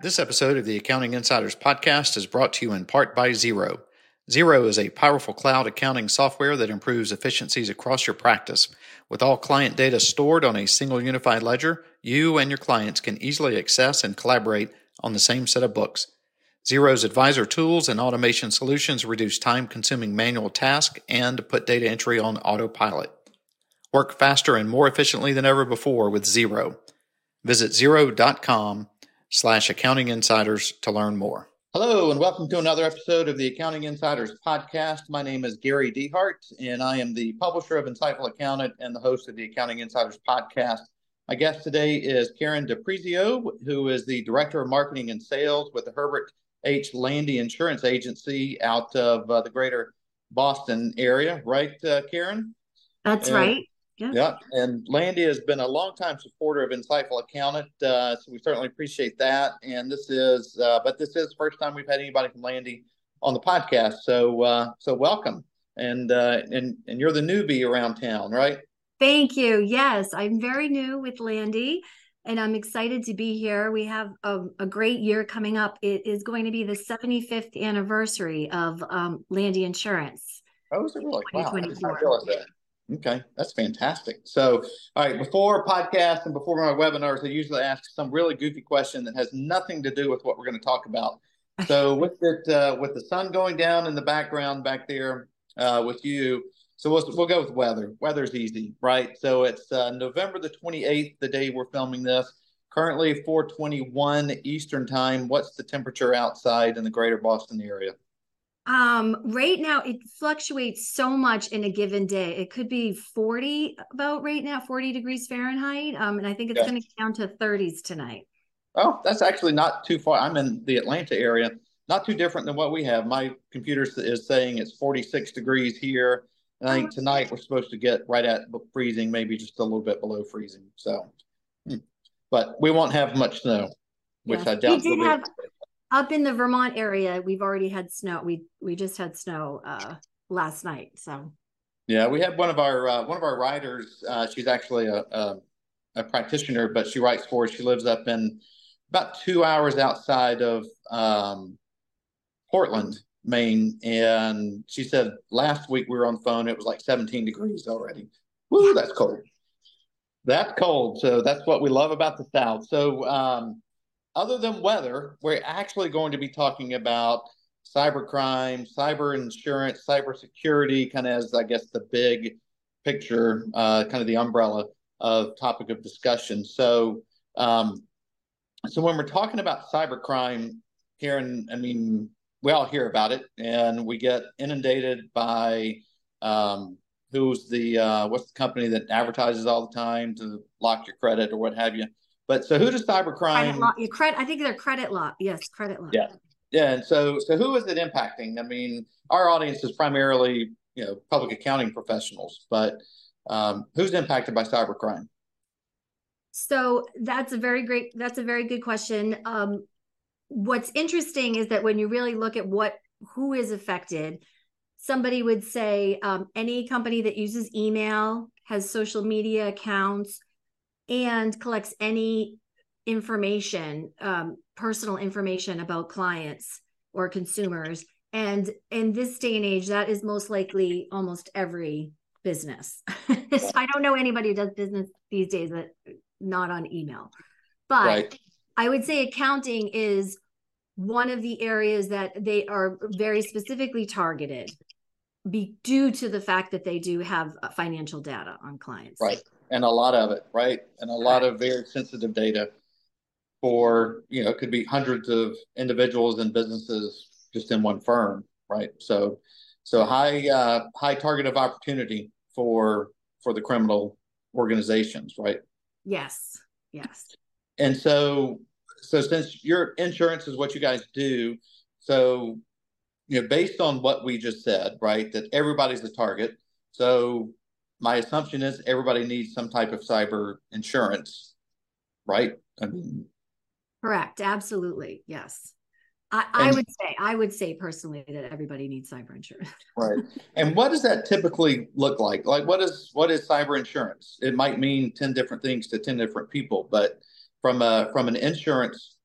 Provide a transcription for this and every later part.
This episode of the Accounting Insiders podcast is brought to you in part by Xero. Xero is a powerful cloud accounting software that improves efficiencies across your practice. With all client data stored on a single unified ledger, you and your clients can easily access and collaborate on the same set of books. Xero's advisor tools and automation solutions reduce time consuming manual tasks and put data entry on autopilot. Work faster and more efficiently than ever before with Zero. Visit xero.com slash accounting insiders to learn more. Hello, and welcome to another episode of the Accounting Insiders podcast. My name is Gary Dehart, and I am the publisher of Insightful Accountant and the host of the Accounting Insiders podcast. My guest today is Karen DePrizio, who is the Director of Marketing and Sales with the Herbert H. Landy Insurance Agency out of uh, the greater Boston area, right, uh, Karen? That's and, right. Yeah. yeah. And Landy has been a longtime supporter of Insightful Accountant. Uh, so we certainly appreciate that. And this is, uh, but this is the first time we've had anybody from Landy on the podcast. So, uh, so welcome. And, uh, and, and you're the newbie around town, right? Thank you. Yes, I'm very new with Landy and I'm excited to be here. We have a, a, great year coming up. It is going to be the 75th anniversary of um, Landy Insurance. Oh, is it really? Wow, I did not realize that. Okay, that's fantastic. So, all right, before podcast and before my webinars, I usually ask some really goofy question that has nothing to do with what we're going to talk about. So, with it, uh, with the sun going down in the background back there uh, with you, so we'll, we'll go with weather. Weather's easy, right? So it's uh, November the 28th, the day we're filming this. Currently 421 Eastern time. What's the temperature outside in the greater Boston area? Um, right now it fluctuates so much in a given day. It could be 40 about right now, 40 degrees Fahrenheit. Um, and I think it's going to down to 30s tonight. Oh, that's actually not too far. I'm in the Atlanta area, not too different than what we have. My computer is saying it's 46 degrees here. And I think oh, tonight we're supposed to get right at freezing, maybe just a little bit below freezing. So, hmm. but we won't have much snow, which I doubt. We did have up in the Vermont area, we've already had snow. We we just had snow uh, last night. So yeah, we had one of our uh, one of our writers. Uh, she's actually a, a, a practitioner, but she writes for. She lives up in about two hours outside of um, Portland, Maine, and she said last week we were on the phone. It was like 17 degrees already. Woo, that's cold. That's cold. So that's what we love about the South. So um, other than weather, we're actually going to be talking about cybercrime, cyber insurance, cyber security, kind of as I guess the big picture, uh, kind of the umbrella of topic of discussion. So, um, so when we're talking about cybercrime, Karen, I mean, we all hear about it, and we get inundated by um, who's the uh, what's the company that advertises all the time to lock your credit or what have you. But so who does cybercrime? Credit credit. I think they're credit law. Yes, credit law. Yeah, yeah. And so, so who is it impacting? I mean, our audience is primarily you know public accounting professionals, but um, who's impacted by cybercrime? So that's a very great. That's a very good question. Um, what's interesting is that when you really look at what who is affected, somebody would say um, any company that uses email has social media accounts and collects any information, um, personal information about clients or consumers. And in this day and age, that is most likely almost every business. so I don't know anybody who does business these days that not on email. But right. I would say accounting is one of the areas that they are very specifically targeted be due to the fact that they do have financial data on clients. Right and a lot of it, right? And a lot of very sensitive data for, you know, it could be hundreds of individuals and businesses just in one firm, right? So, so high, uh, high target of opportunity for, for the criminal organizations, right? Yes. Yes. And so, so since your insurance is what you guys do, so, you know, based on what we just said, right, that everybody's the target. So my assumption is everybody needs some type of cyber insurance, right? I mean, correct. Absolutely. Yes. I, I would say, I would say personally that everybody needs cyber insurance. right. And what does that typically look like? Like what is, what is cyber insurance? It might mean 10 different things to 10 different people, but from a, from an insurance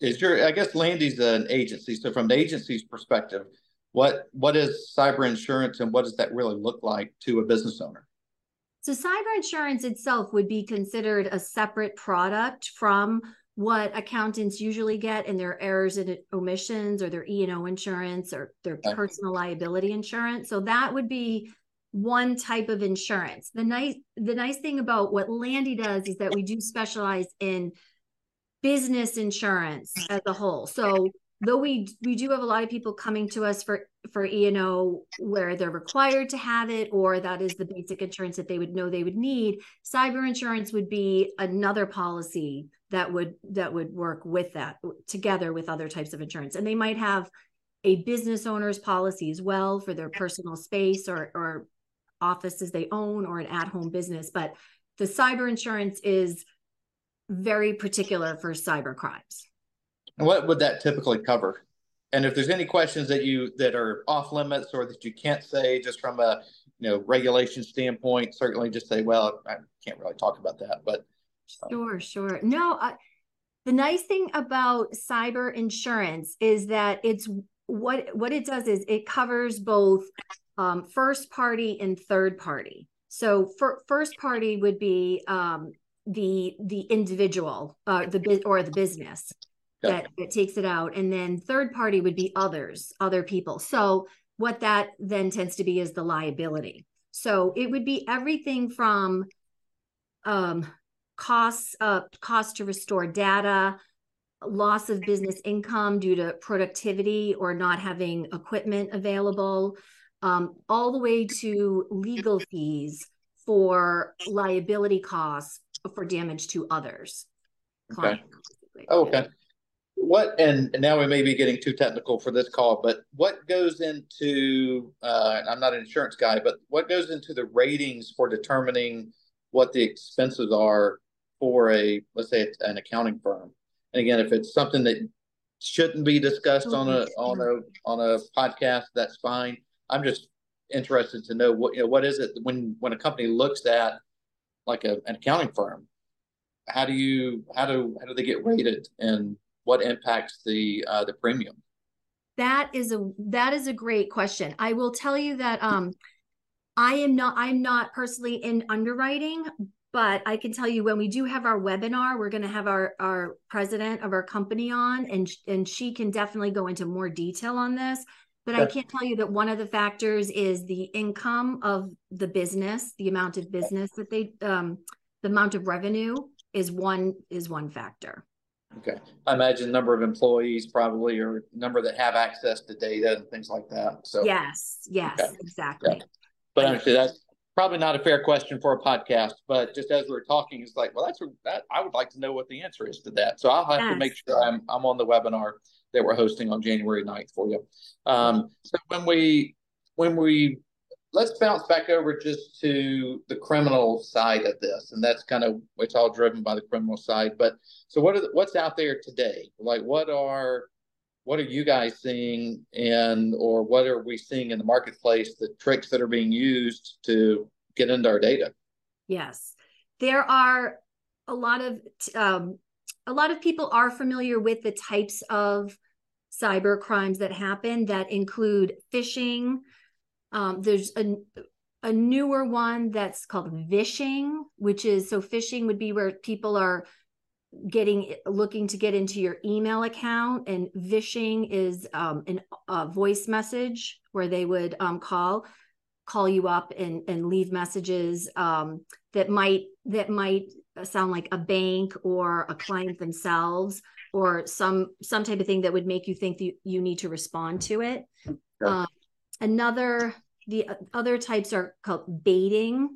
is your I guess Landy's an agency. So from the agency's perspective, what what is cyber insurance and what does that really look like to a business owner? So cyber insurance itself would be considered a separate product from what accountants usually get in their errors and omissions or their E&O insurance or their personal liability insurance. So that would be one type of insurance. The nice the nice thing about what Landy does is that we do specialize in business insurance as a whole. So though we we do have a lot of people coming to us for for E&O where they're required to have it or that is the basic insurance that they would know they would need, cyber insurance would be another policy that would that would work with that together with other types of insurance. And they might have a business owner's policy as well for their personal space or or offices they own or an at-home business, but the cyber insurance is very particular for cyber crimes. What would that typically cover? And if there's any questions that you that are off limits or that you can't say just from a you know regulation standpoint, certainly just say, well, I can't really talk about that. But sure, sure. No, uh, the nice thing about cyber insurance is that it's what what it does is it covers both um, first party and third party. So for first party would be um, the the individual uh, the or the business that, that takes it out and then third party would be others other people so what that then tends to be is the liability so it would be everything from um, costs uh, cost to restore data loss of business income due to productivity or not having equipment available um, all the way to legal fees for liability costs for damage to others. Okay. Oh, okay. What and now we may be getting too technical for this call, but what goes into? Uh, I'm not an insurance guy, but what goes into the ratings for determining what the expenses are for a let's say an accounting firm? And again, if it's something that shouldn't be discussed on a on a on a podcast, that's fine. I'm just interested to know what you know what is it when when a company looks at like a, an accounting firm how do you how do how do they get rated and what impacts the uh, the premium? That is a that is a great question. I will tell you that um i am not i'm not personally in underwriting but i can tell you when we do have our webinar we're going to have our our president of our company on and and she can definitely go into more detail on this. But I can't tell you that one of the factors is the income of the business, the amount of business that they, um, the amount of revenue is one is one factor. Okay, I imagine number of employees probably, or number that have access to data and things like that. So yes, yes, okay. exactly. Yeah. But actually, that's probably not a fair question for a podcast. But just as we are talking, it's like, well, that's that. I would like to know what the answer is to that. So I'll have yes. to make sure I'm I'm on the webinar that we're hosting on January 9th for you. Um, so when we when we let's bounce back over just to the criminal side of this, and that's kind of it's all driven by the criminal side. But so what are the, what's out there today? Like what are what are you guys seeing, and or what are we seeing in the marketplace? The tricks that are being used to get into our data. Yes, there are a lot of um, a lot of people are familiar with the types of cyber crimes that happen that include phishing. Um, there's a, a newer one that's called vishing, which is so phishing would be where people are getting looking to get into your email account and vishing is um, an, a voice message where they would um, call call you up and, and leave messages um, that might that might sound like a bank or a client themselves or some some type of thing that would make you think that you need to respond to it. Um, another the other types are called baiting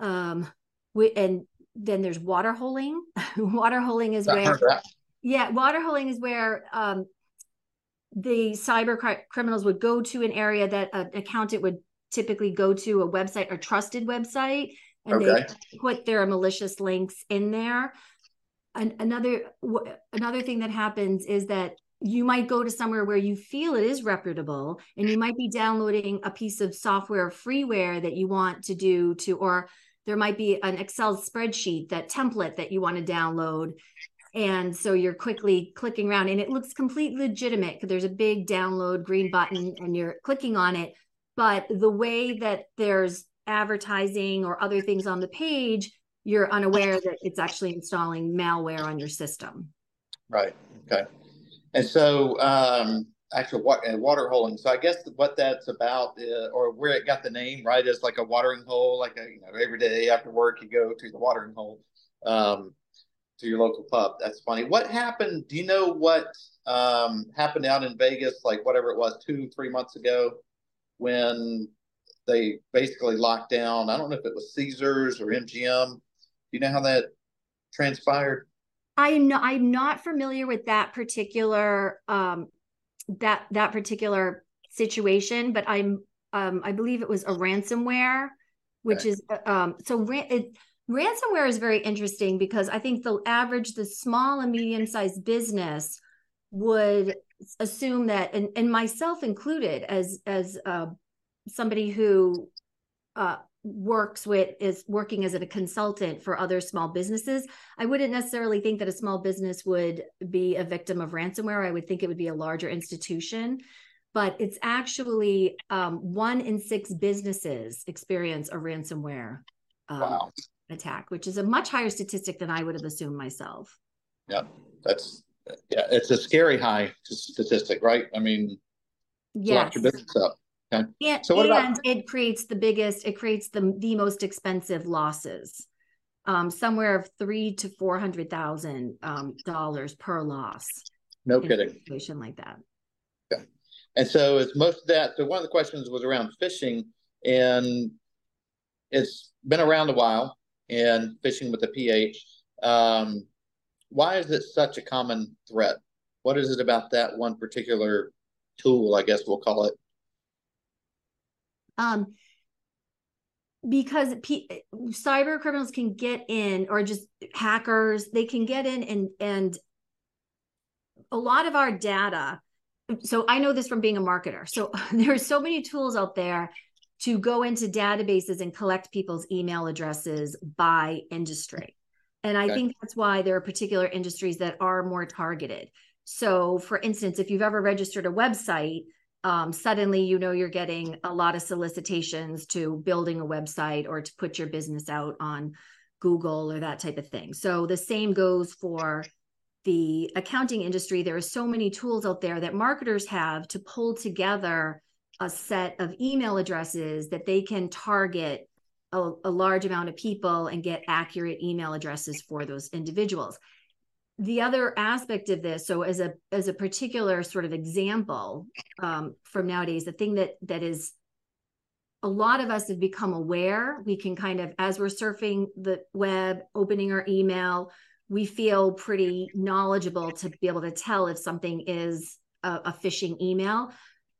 um we, and then there's water holing water holing is where yeah water holing is where um the cyber cr- criminals would go to an area that an accountant would typically go to a website or trusted website and okay. they put their malicious links in there. And another another thing that happens is that you might go to somewhere where you feel it is reputable and you might be downloading a piece of software freeware that you want to do to or there might be an excel spreadsheet that template that you want to download. And so you're quickly clicking around and it looks completely legitimate because there's a big download green button and you're clicking on it. But the way that there's advertising or other things on the page you're unaware that it's actually installing malware on your system. Right. Okay and so um actual water, water holing so i guess what that's about uh, or where it got the name right is like a watering hole like a, you know every day after work you go to the watering hole um to your local pub. That's funny. What happened? Do you know what um, happened out in Vegas, like whatever it was, two, three months ago, when they basically locked down? I don't know if it was Caesars or MGM. Do you know how that transpired? I'm not. I'm not familiar with that particular um, that that particular situation, but I'm. Um, I believe it was a ransomware, which is um, so. It, ransomware is very interesting because I think the average, the small and medium sized business would assume that, and, and myself included, as as uh, somebody who uh, works with is working as a consultant for other small businesses i wouldn't necessarily think that a small business would be a victim of ransomware i would think it would be a larger institution but it's actually um, one in six businesses experience a ransomware um, wow attack, which is a much higher statistic than I would have assumed myself. Yeah, that's yeah, it's a scary high statistic, right? I mean, yes. your business up. Okay. And, so what about- it creates the biggest, it creates the the most expensive losses. Um, somewhere of three to four hundred thousand um, dollars per loss. No kidding. situation like that. Yeah. And so it's most of that. So one of the questions was around phishing, and it's been around a while and phishing with a PH. Um, why is it such a common threat? What is it about that one particular tool, I guess we'll call it? Um, because P- cyber criminals can get in, or just hackers, they can get in and and a lot of our data. So I know this from being a marketer. So there are so many tools out there to go into databases and collect people's email addresses by industry. And I okay. think that's why there are particular industries that are more targeted. So, for instance, if you've ever registered a website, um, suddenly you know you're getting a lot of solicitations to building a website or to put your business out on Google or that type of thing. So, the same goes for the accounting industry. There are so many tools out there that marketers have to pull together a set of email addresses that they can target a, a, large amount of people and get accurate email addresses for those individuals the other aspect of this so as a as a particular sort of example um, from nowadays the thing that that is a lot of us have become aware we can kind of as we're surfing the web opening our email we feel pretty knowledgeable to be able to tell if something is a, a phishing email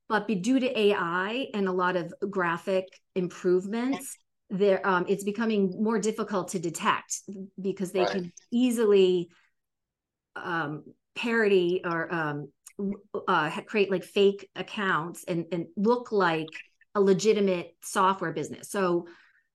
but due to AI and a lot of graphic improvements, there um, it's becoming more difficult to detect because they right. can easily um, parody or um, uh, create like fake accounts and, and look like a legitimate software business. So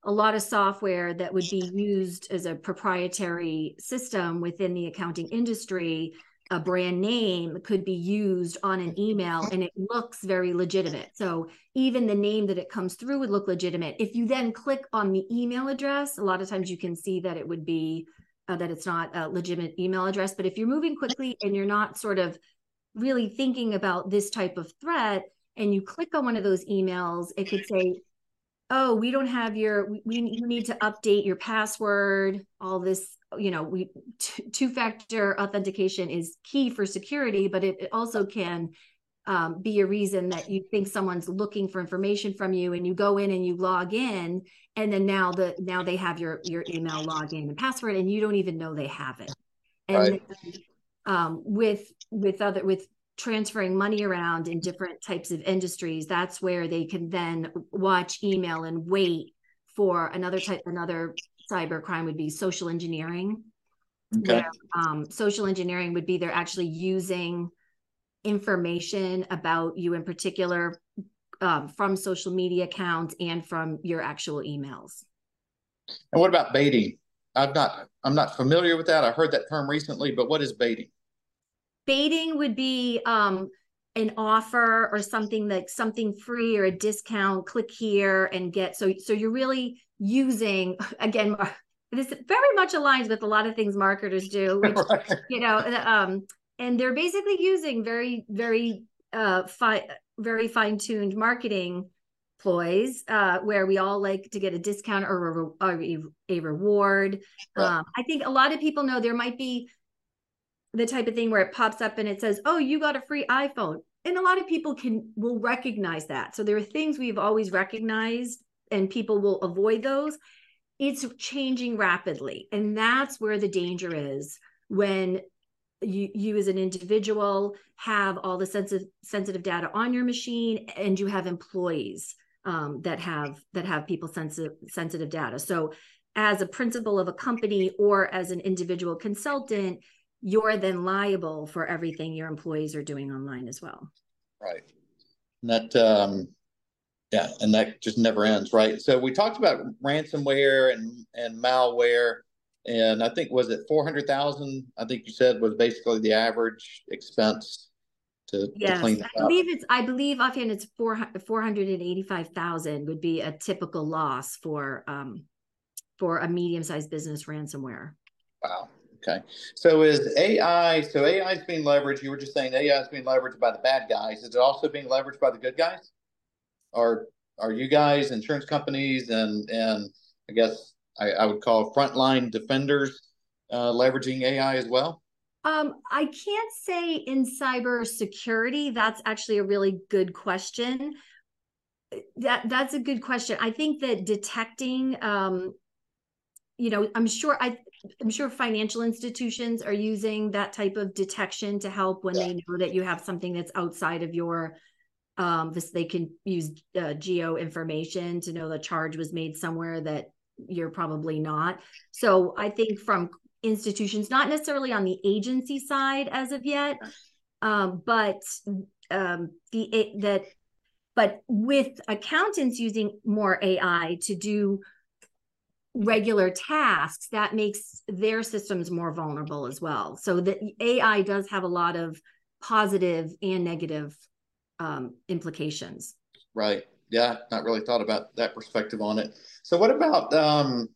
a lot of software that would be used as a proprietary system within the accounting industry a brand name could be used on an email and it looks very legitimate. So even the name that it comes through would look legitimate. If you then click on the email address, a lot of times you can see that it would be uh, that it's not a legitimate email address. But if you're moving quickly and you're not sort of really thinking about this type of threat and you click on one of those emails, it could say, oh, we don't have your, we, need to update your password, all this you know we t- two factor authentication is key for security but it, it also can um, be a reason that you think someone's looking for information from you and you go in and you log in and then now the now they have your your email login and password and you don't even know they have it and right. then, um, with with other with transferring money around in different types of industries that's where they can then watch email and wait for another type another cyber crime would be social engineering. Okay. Where, um, social engineering would be they're actually using information about you in particular um, from social media accounts and from your actual emails. And what about baiting? I've not I'm not familiar with that. I heard that term recently, but what is baiting? Baiting would be um, an offer or something like something free or a discount. Click here and get so so you're really using again. This very much aligns with a lot of things marketers do, which right. you know, um, and they're basically using very very uh fi- very fine tuned marketing ploys uh, where we all like to get a discount or a, a, a reward. Um, I think a lot of people know there might be the type of thing where it pops up and it says, "Oh, you got a free iPhone," and a lot of people can will recognize that. So there are things we've always recognized, and people will avoid those. It's changing rapidly, and that's where the danger is when you you as an individual have all the sensitive sensitive data on your machine and you have employees um, that have that have people sensitive sensitive data. So as a principal of a company or as an individual consultant you're then liable for everything your employees are doing online as well. Right. And that um yeah and that just never ends right? So we talked about ransomware and and malware and I think was it four hundred thousand? I think you said was basically the average expense to, yes, to clean that I believe it's I believe offhand it's four four hundred and eighty five thousand would be a typical loss for um for a medium sized business ransomware. Wow. Okay. So is AI so AI is being leveraged? You were just saying AI is being leveraged by the bad guys. Is it also being leveraged by the good guys? Or are you guys insurance companies and and I guess I, I would call frontline defenders uh, leveraging AI as well? Um, I can't say in cybersecurity. That's actually a really good question. That that's a good question. I think that detecting, um, you know, I'm sure I I'm sure financial institutions are using that type of detection to help when yeah. they know that you have something that's outside of your um this they can use uh, geo information to know the charge was made somewhere that you're probably not. So I think from institutions, not necessarily on the agency side as of yet, um, but um, the it, that but with accountants using more AI to do regular tasks, that makes their systems more vulnerable as well. So the AI does have a lot of positive and negative um, implications. Right. Yeah, not really thought about that perspective on it. So what about um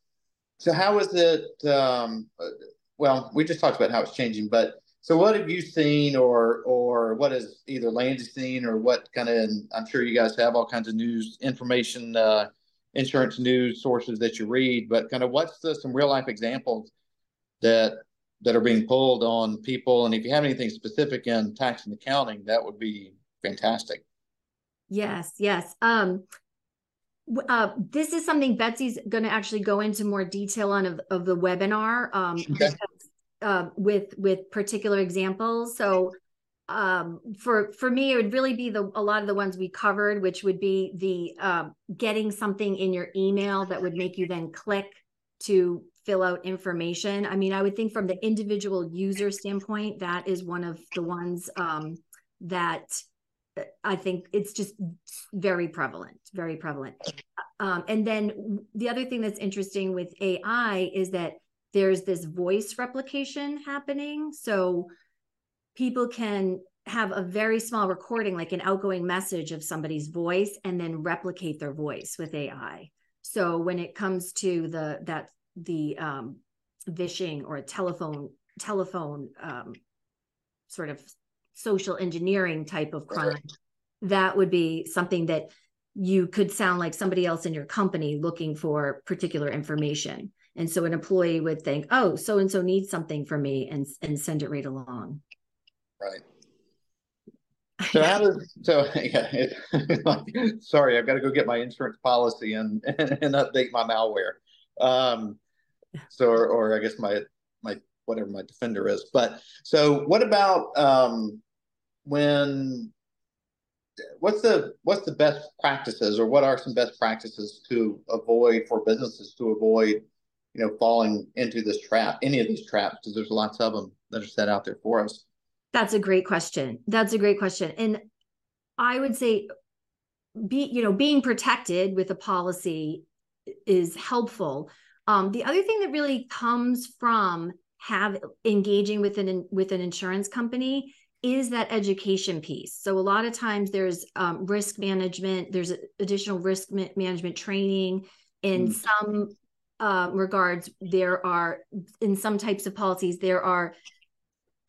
so how is it um well, we just talked about how it's changing, but so what have you seen or or what has either Landy seen or what kind of I'm sure you guys have all kinds of news information uh insurance news sources that you read, but kind of what's the some real life examples that that are being pulled on people and if you have anything specific in tax and accounting that would be fantastic Yes, yes. Um, uh, this is something Betsy's going to actually go into more detail on of, of the webinar um, okay. because, uh, with with particular examples. So um, for for me, it would really be the a lot of the ones we covered, which would be the uh, getting something in your email that would make you then click to fill out information. I mean, I would think from the individual user standpoint, that is one of the ones um, that I think it's just very prevalent, very prevalent. Um, and then the other thing that's interesting with AI is that there's this voice replication happening. So people can have a very small recording, like an outgoing message of somebody's voice, and then replicate their voice with AI. So when it comes to the that the um, vishing or telephone telephone um, sort of social engineering type of crime, that would be something that you could sound like somebody else in your company looking for particular information. And so an employee would think, oh, so and so needs something from me and and send it right along. Right. So how does so yeah, it, like, sorry, I've got to go get my insurance policy and and update my malware. Um so or, or I guess my my whatever my defender is. But so what about um when what's the what's the best practices or what are some best practices to avoid for businesses to avoid you know falling into this trap any of these traps? Because there's lots of them that are set out there for us. That's a great question. That's a great question. And i would say be you know being protected with a policy is helpful. Um, the other thing that really comes from have engaging with an with an insurance company is that education piece. So a lot of times there's um, risk management, there's additional risk ma- management training. In mm. some uh, regards, there are in some types of policies there are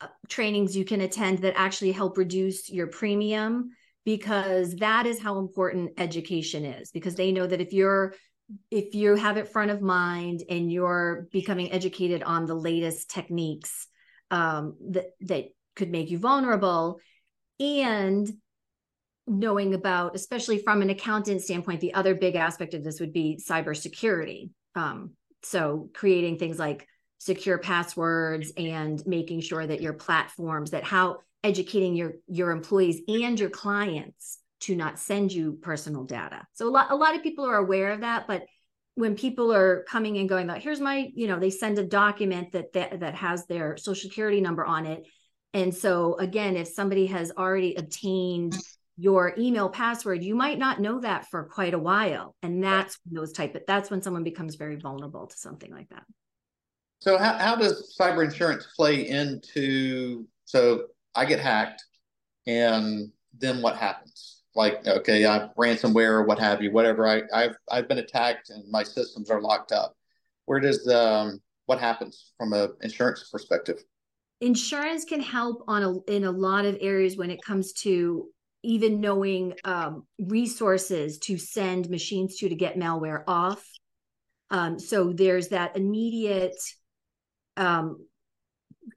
uh, trainings you can attend that actually help reduce your premium because that is how important education is because they know that if you're if you have it front of mind and you're becoming educated on the latest techniques um, that that could make you vulnerable and knowing about especially from an accountant standpoint the other big aspect of this would be cybersecurity um, so creating things like secure passwords and making sure that your platforms that how educating your your employees and your clients to not send you personal data. So a lot a lot of people are aware of that, but when people are coming and going like here's my you know they send a document that that, that has their social security number on it and so again if somebody has already obtained your email password you might not know that for quite a while and that's those type of that's when someone becomes very vulnerable to something like that so how, how does cyber insurance play into so i get hacked and then what happens like okay, I ransomware or what have you, whatever. I, I've I've been attacked and my systems are locked up. Where does um what happens from a insurance perspective? Insurance can help on a in a lot of areas when it comes to even knowing um, resources to send machines to to get malware off. Um, so there's that immediate um,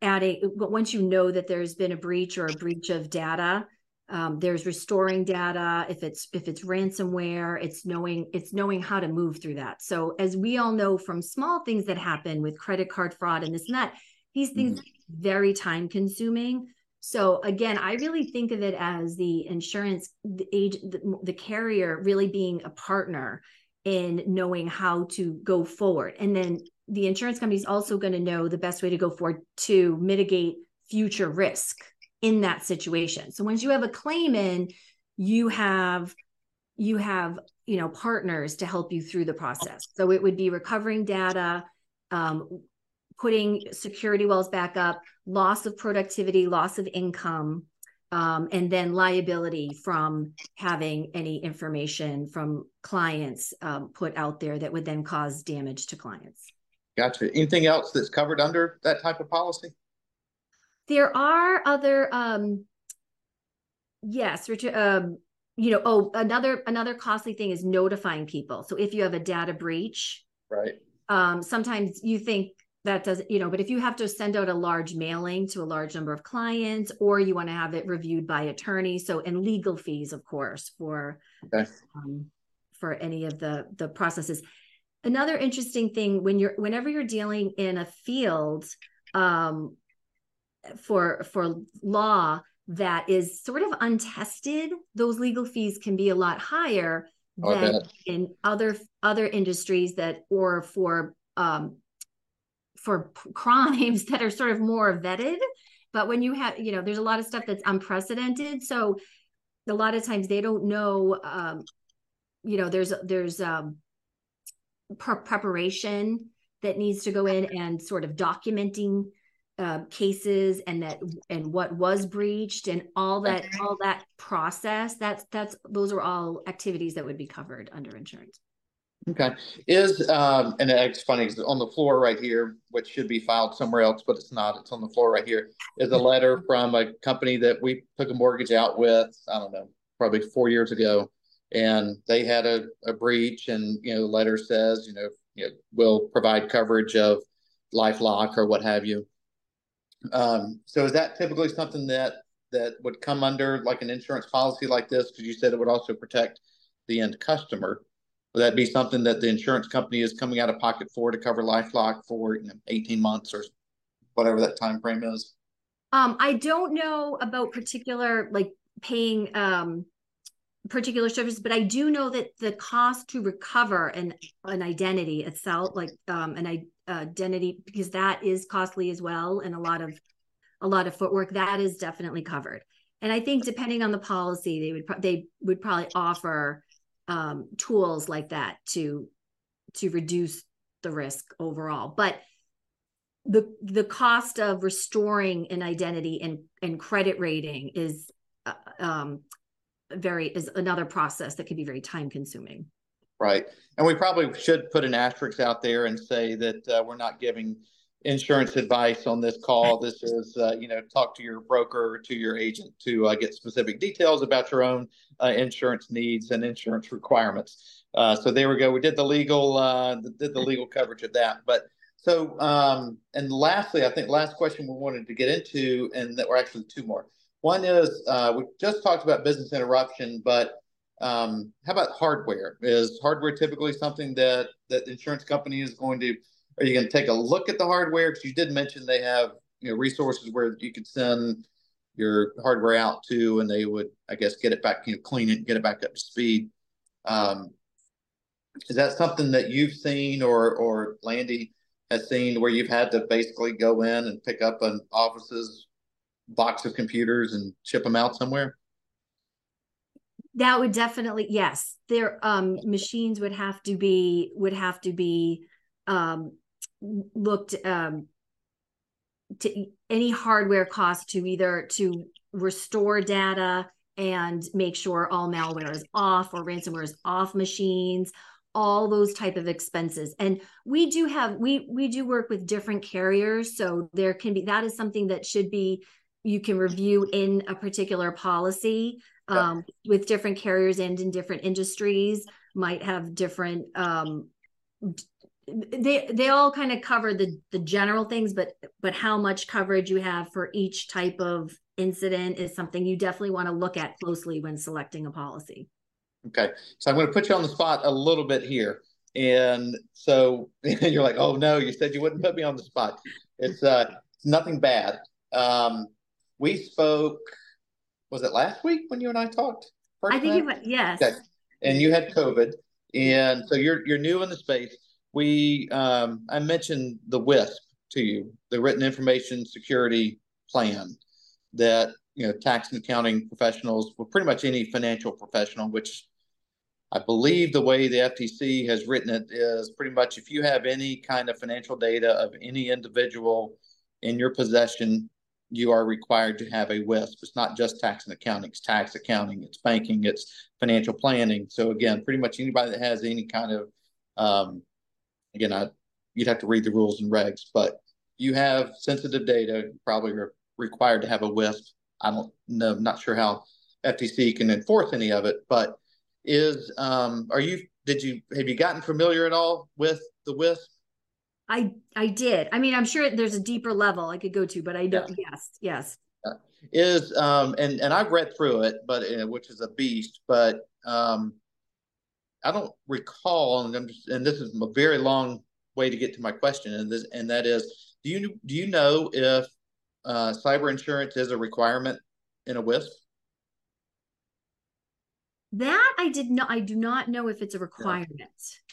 adding but once you know that there's been a breach or a breach of data um, there's restoring data if it's if it's ransomware it's knowing it's knowing how to move through that so as we all know from small things that happen with credit card fraud and this and that these things mm-hmm. Very time consuming so again i really think of it as the insurance the age the, the carrier really being a partner in knowing how to go forward and then the insurance company is also going to know the best way to go forward to mitigate future risk in that situation. So once you have a claim in, you have you have you know partners to help you through the process. So it would be recovering data, um, putting security wells back up, loss of productivity, loss of income, um, and then liability from having any information from clients um, put out there that would then cause damage to clients. Gotcha. Anything else that's covered under that type of policy? There are other um yes, Richard um you know, oh, another another costly thing is notifying people. So if you have a data breach, right. Um sometimes you think that does you know but if you have to send out a large mailing to a large number of clients or you want to have it reviewed by attorney so and legal fees of course for okay. um, for any of the the processes another interesting thing when you're whenever you're dealing in a field um, for for law that is sort of untested, those legal fees can be a lot higher than in other other industries that or for um, for crimes that are sort of more vetted. But when you have, you know, there's a lot of stuff that's unprecedented. So a lot of times they don't know, um, you know, there's there's um, preparation that needs to go in and sort of documenting uh, cases and that and what was breached and all that all that process that's that's those are all activities that would be covered under insurance okay. Is um and it's funny on the floor right here which should be filed somewhere else but it's not. It's on the floor right here. Is a letter from a company that we took a mortgage out with i don't know probably four years ago. And they had a, a breach and you know the letter says you know, you know will provide coverage of LifeLock or what have you. Um, so is that typically something that that would come under like an insurance policy like this? Because you said it would also protect the end customer. Would that be something that the insurance company is coming out of pocket for to cover LifeLock for you know, 18 months or whatever that time frame is? Um, I don't know about particular like paying um particular services, but I do know that the cost to recover an an identity itself, like um, an identity, because that is costly as well, and a lot of a lot of footwork that is definitely covered. And I think depending on the policy, they would they would probably offer um, tools like that to to reduce the risk overall. But the the cost of restoring an identity and and credit rating is uh, um very is another process that can be very time consuming. Right. And we probably should put an asterisk out there and say that uh, we're not giving insurance advice on this call this is uh, you know talk to your broker to your agent to uh, get specific details about your own uh, insurance needs and insurance requirements uh, so there we go we did the legal did the legal coverage of that but so, um, and lastly, I think last question we wanted to get into, and that were actually two more. One is uh, we just talked about business interruption, but um, how about hardware? Is hardware typically something that that insurance company is going to? Are you going to take a look at the hardware? Because you did mention they have you know resources where you could send your hardware out to, and they would, I guess, get it back, you know, clean it, and get it back up to speed. Um, is that something that you've seen, or or Landy? has seen where you've had to basically go in and pick up an office's box of computers and ship them out somewhere? That would definitely yes. Their um, machines would have to be would have to be um, looked um, to any hardware cost to either to restore data and make sure all malware is off or ransomware is off machines all those type of expenses. And we do have we we do work with different carriers so there can be that is something that should be you can review in a particular policy um, with different carriers and in different industries might have different um, they they all kind of cover the the general things but but how much coverage you have for each type of incident is something you definitely want to look at closely when selecting a policy Okay, so I'm going to put you on the spot a little bit here, and so you're like, "Oh no, you said you wouldn't put me on the spot." It's uh, it's nothing bad. Um, we spoke. Was it last week when you and I talked? I think it was yes. Okay. And you had COVID, and so you're you're new in the space. We um, I mentioned the WISP to you, the Written Information Security Plan, that you know tax and accounting professionals, well, pretty much any financial professional, which I believe the way the FTC has written it is pretty much if you have any kind of financial data of any individual in your possession, you are required to have a WISP. It's not just tax and accounting, it's tax accounting, it's banking, it's financial planning. So again, pretty much anybody that has any kind of um, again, I you'd have to read the rules and regs, but you have sensitive data, probably re- required to have a WISP. I don't know, I'm not sure how FTC can enforce any of it, but is um are you did you have you gotten familiar at all with the wisp i i did i mean i'm sure there's a deeper level i could go to but i don't yeah. yes yes is um and and i've read through it but uh, which is a beast but um i don't recall and, just, and this is a very long way to get to my question and this and that is do you do you know if uh, cyber insurance is a requirement in a wisp that I did not. I do not know if it's a requirement.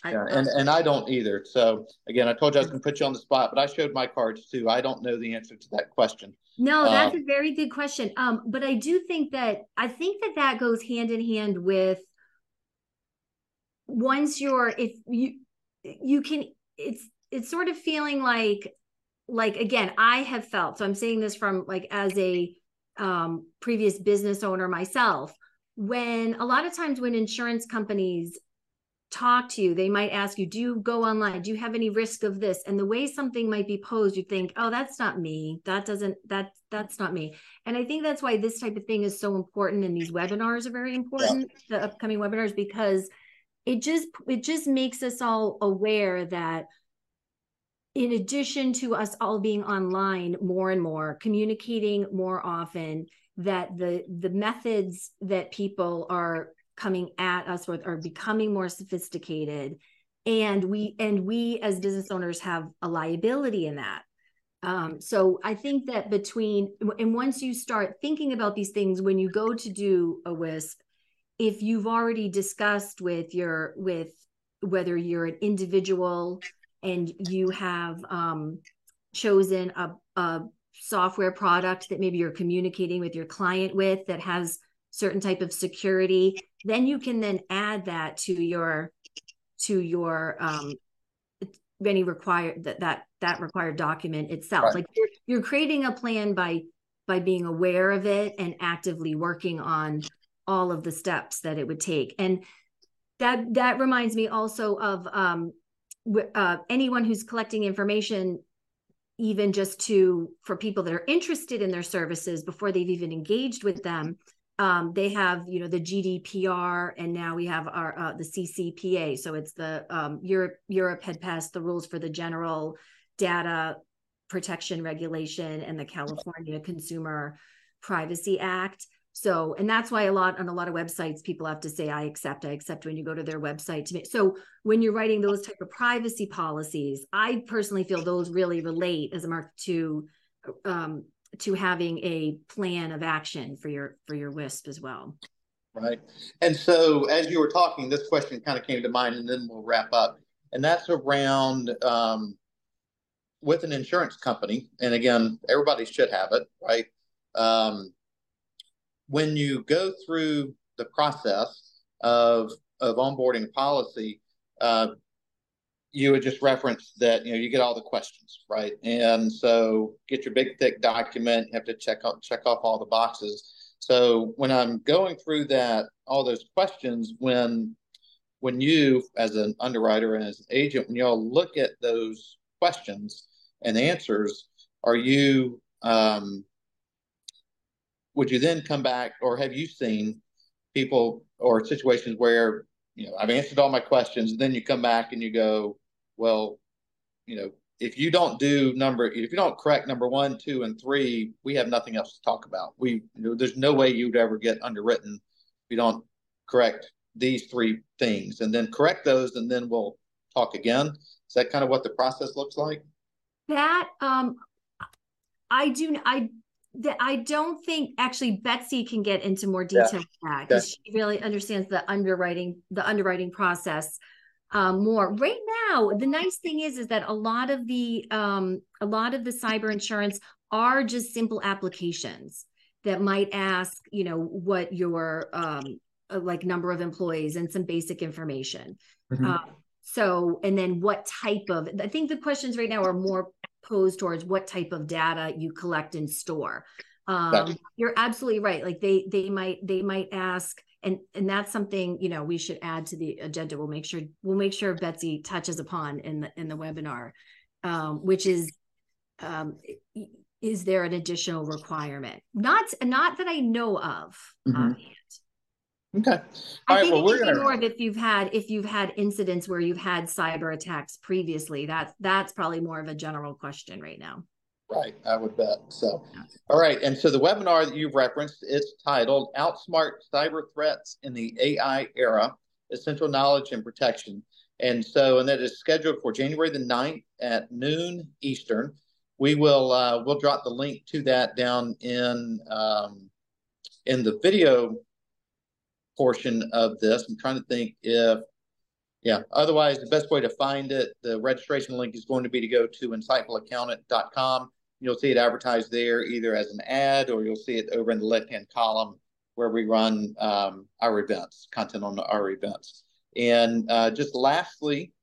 Yeah, yeah. and and I don't either. So again, I told you I was going to put you on the spot, but I showed my cards too. I don't know the answer to that question. No, that's um, a very good question. Um, but I do think that I think that that goes hand in hand with once you're if you you can it's it's sort of feeling like like again I have felt so I'm saying this from like as a um previous business owner myself when a lot of times when insurance companies talk to you, they might ask you, Do you go online? Do you have any risk of this? And the way something might be posed, you think, Oh, that's not me. That doesn't, that, that's not me. And I think that's why this type of thing is so important. And these webinars are very important, yeah. the upcoming webinars, because it just, it just makes us all aware that in addition to us all being online more and more, communicating more often, that the the methods that people are coming at us with are becoming more sophisticated. And we and we as business owners have a liability in that. Um, so i think that between and once you start thinking about these things when you go to do a wisp if you've already discussed with your with whether you're an individual and you have um, chosen a, a software product that maybe you're communicating with your client with that has certain type of security then you can then add that to your to your um any required that that that required document itself right. like you're, you're creating a plan by by being aware of it and actively working on all of the steps that it would take. And that that reminds me also of um, uh, anyone who's collecting information even just to for people that are interested in their services before they've even engaged with them um, they have you know the gdpr and now we have our uh, the ccpa so it's the um, europe europe had passed the rules for the general data protection regulation and the california consumer privacy act so, and that's why a lot on a lot of websites, people have to say, I accept, I accept when you go to their website to make. So when you're writing those type of privacy policies, I personally feel those really relate as a mark to, um, to having a plan of action for your, for your WISP as well. Right. And so as you were talking, this question kind of came to mind and then we'll wrap up. And that's around, um, with an insurance company. And again, everybody should have it, right? Um, when you go through the process of of onboarding policy, uh, you would just reference that you know you get all the questions right, and so get your big thick document. You have to check out check off all the boxes. So when I'm going through that all those questions, when when you as an underwriter and as an agent, when y'all look at those questions and answers, are you um, would you then come back or have you seen people or situations where you know i've answered all my questions and then you come back and you go well you know if you don't do number if you don't correct number one two and three we have nothing else to talk about. We you know, there's no way you'd ever get underwritten if you don't correct these three things. And then correct those and then we'll talk again. Is that kind of what the process looks like? That um i do i that I don't think actually Betsy can get into more detail yeah. because she really understands the underwriting the underwriting process um, more. Right now, the nice thing is is that a lot of the um, a lot of the cyber insurance are just simple applications that might ask, you know, what your um, uh, like number of employees and some basic information. Mm-hmm. Uh, so, and then what type of? I think the questions right now are more posed towards what type of data you collect and store. Um, you're absolutely right. Like they they might they might ask, and and that's something you know we should add to the agenda. We'll make sure we'll make sure Betsy touches upon in the in the webinar, um, which is um, is there an additional requirement? Not not that I know of. Mm-hmm. Okay. All I right, think well, it gonna... more if you've had if you've had incidents where you've had cyber attacks previously. That's that's probably more of a general question right now. Right, I would bet. So, all right, and so the webinar that you've referenced is titled "Outsmart Cyber Threats in the AI Era: Essential Knowledge and Protection." And so, and that is scheduled for January the 9th at noon Eastern. We will uh, we'll drop the link to that down in um, in the video portion of this. I'm trying to think if, yeah, otherwise, the best way to find it, the registration link is going to be to go to insightfulaccountant.com. You'll see it advertised there either as an ad or you'll see it over in the left hand column where we run um, our events, content on our events. And uh, just lastly,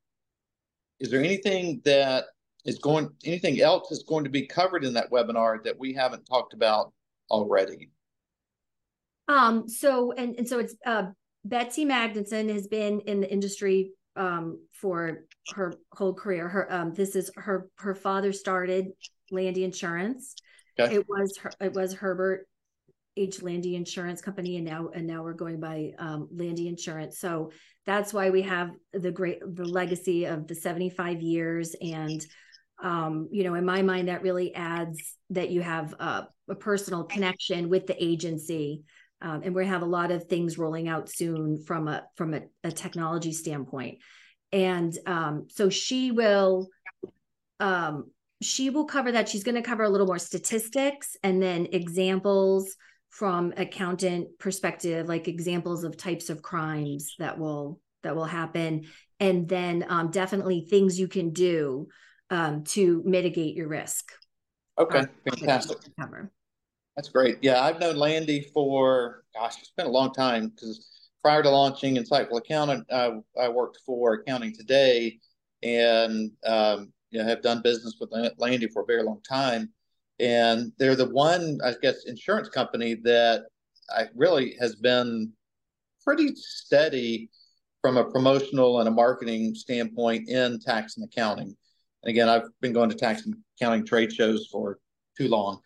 is there anything that is going, anything else is going to be covered in that webinar that we haven't talked about already? Um, so and and so it's uh Betsy Magnuson has been in the industry um for her whole career. Her um this is her her father started Landy Insurance. Okay. It was her it was Herbert H Landy Insurance Company and now and now we're going by um Landy Insurance. So that's why we have the great the legacy of the 75 years and um you know in my mind that really adds that you have a, a personal connection with the agency um, and we have a lot of things rolling out soon from a from a, a technology standpoint. And um, so she will um, she will cover that. She's going to cover a little more statistics and then examples from accountant perspective like examples of types of crimes that will that will happen. And then um, definitely things you can do um, to mitigate your risk. Okay fantastic. cover. That's great. Yeah, I've known Landy for gosh, it's been a long time because prior to launching Insightful Accountant, I, I worked for Accounting Today, and um, you know, have done business with Landy for a very long time. And they're the one, I guess, insurance company that I really has been pretty steady from a promotional and a marketing standpoint in tax and accounting. And again, I've been going to tax and accounting trade shows for too long.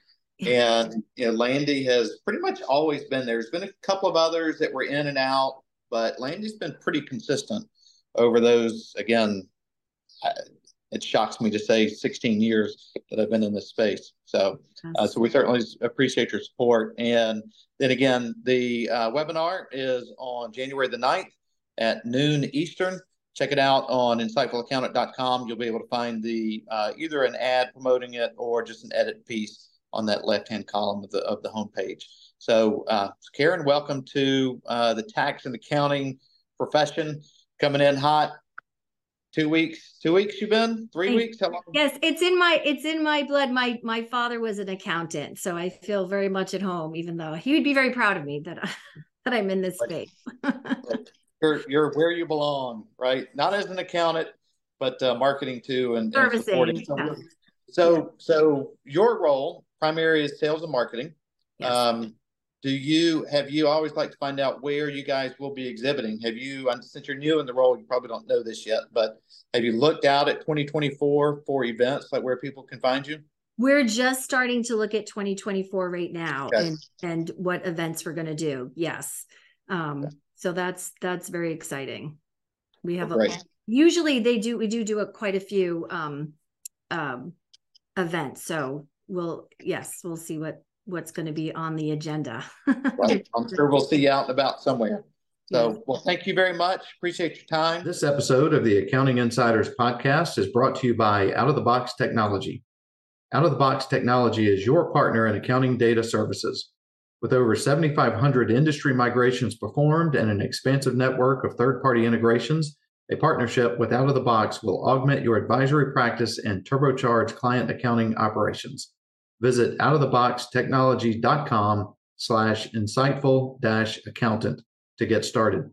And you know, Landy has pretty much always been there. There's been a couple of others that were in and out, but Landy's been pretty consistent over those. Again, it shocks me to say 16 years that I've been in this space. So, uh, so we certainly appreciate your support. And then again, the uh, webinar is on January the 9th at noon Eastern. Check it out on insightfulaccountant.com. You'll be able to find the uh, either an ad promoting it or just an edit piece on that left-hand column of the of the homepage. So, uh, Karen, welcome to uh, the tax and accounting profession. Coming in hot. Two weeks two weeks you've been? Three weeks? How long? yes it's in my it's in my blood. My my father was an accountant so i feel very much at home even though he would be very proud of me that I, that i'm in this space. You're you're where you belong right? Not as an accountant but uh, marketing too and, and supporting so, yeah. So so your role primary is sales and marketing. Yes. um do you have you always like to find out where you guys will be exhibiting? Have you since you're new in the role you probably don't know this yet but have you looked out at 2024 for events like where people can find you? We're just starting to look at 2024 right now okay. and and what events we're going to do. Yes. Um okay. so that's that's very exciting. We have a usually they do we do do a quite a few um um events so we'll yes we'll see what what's going to be on the agenda. right. I'm sure we'll see you out and about somewhere. So, yes. well, thank you very much. Appreciate your time. This episode of the Accounting Insiders podcast is brought to you by Out of the Box Technology. Out of the Box Technology is your partner in accounting data services. With over 7,500 industry migrations performed and an expansive network of third party integrations, a partnership with Out of the Box will augment your advisory practice and turbocharge client accounting operations. Visit outoftheboxtechnology.com slash insightful dash accountant to get started.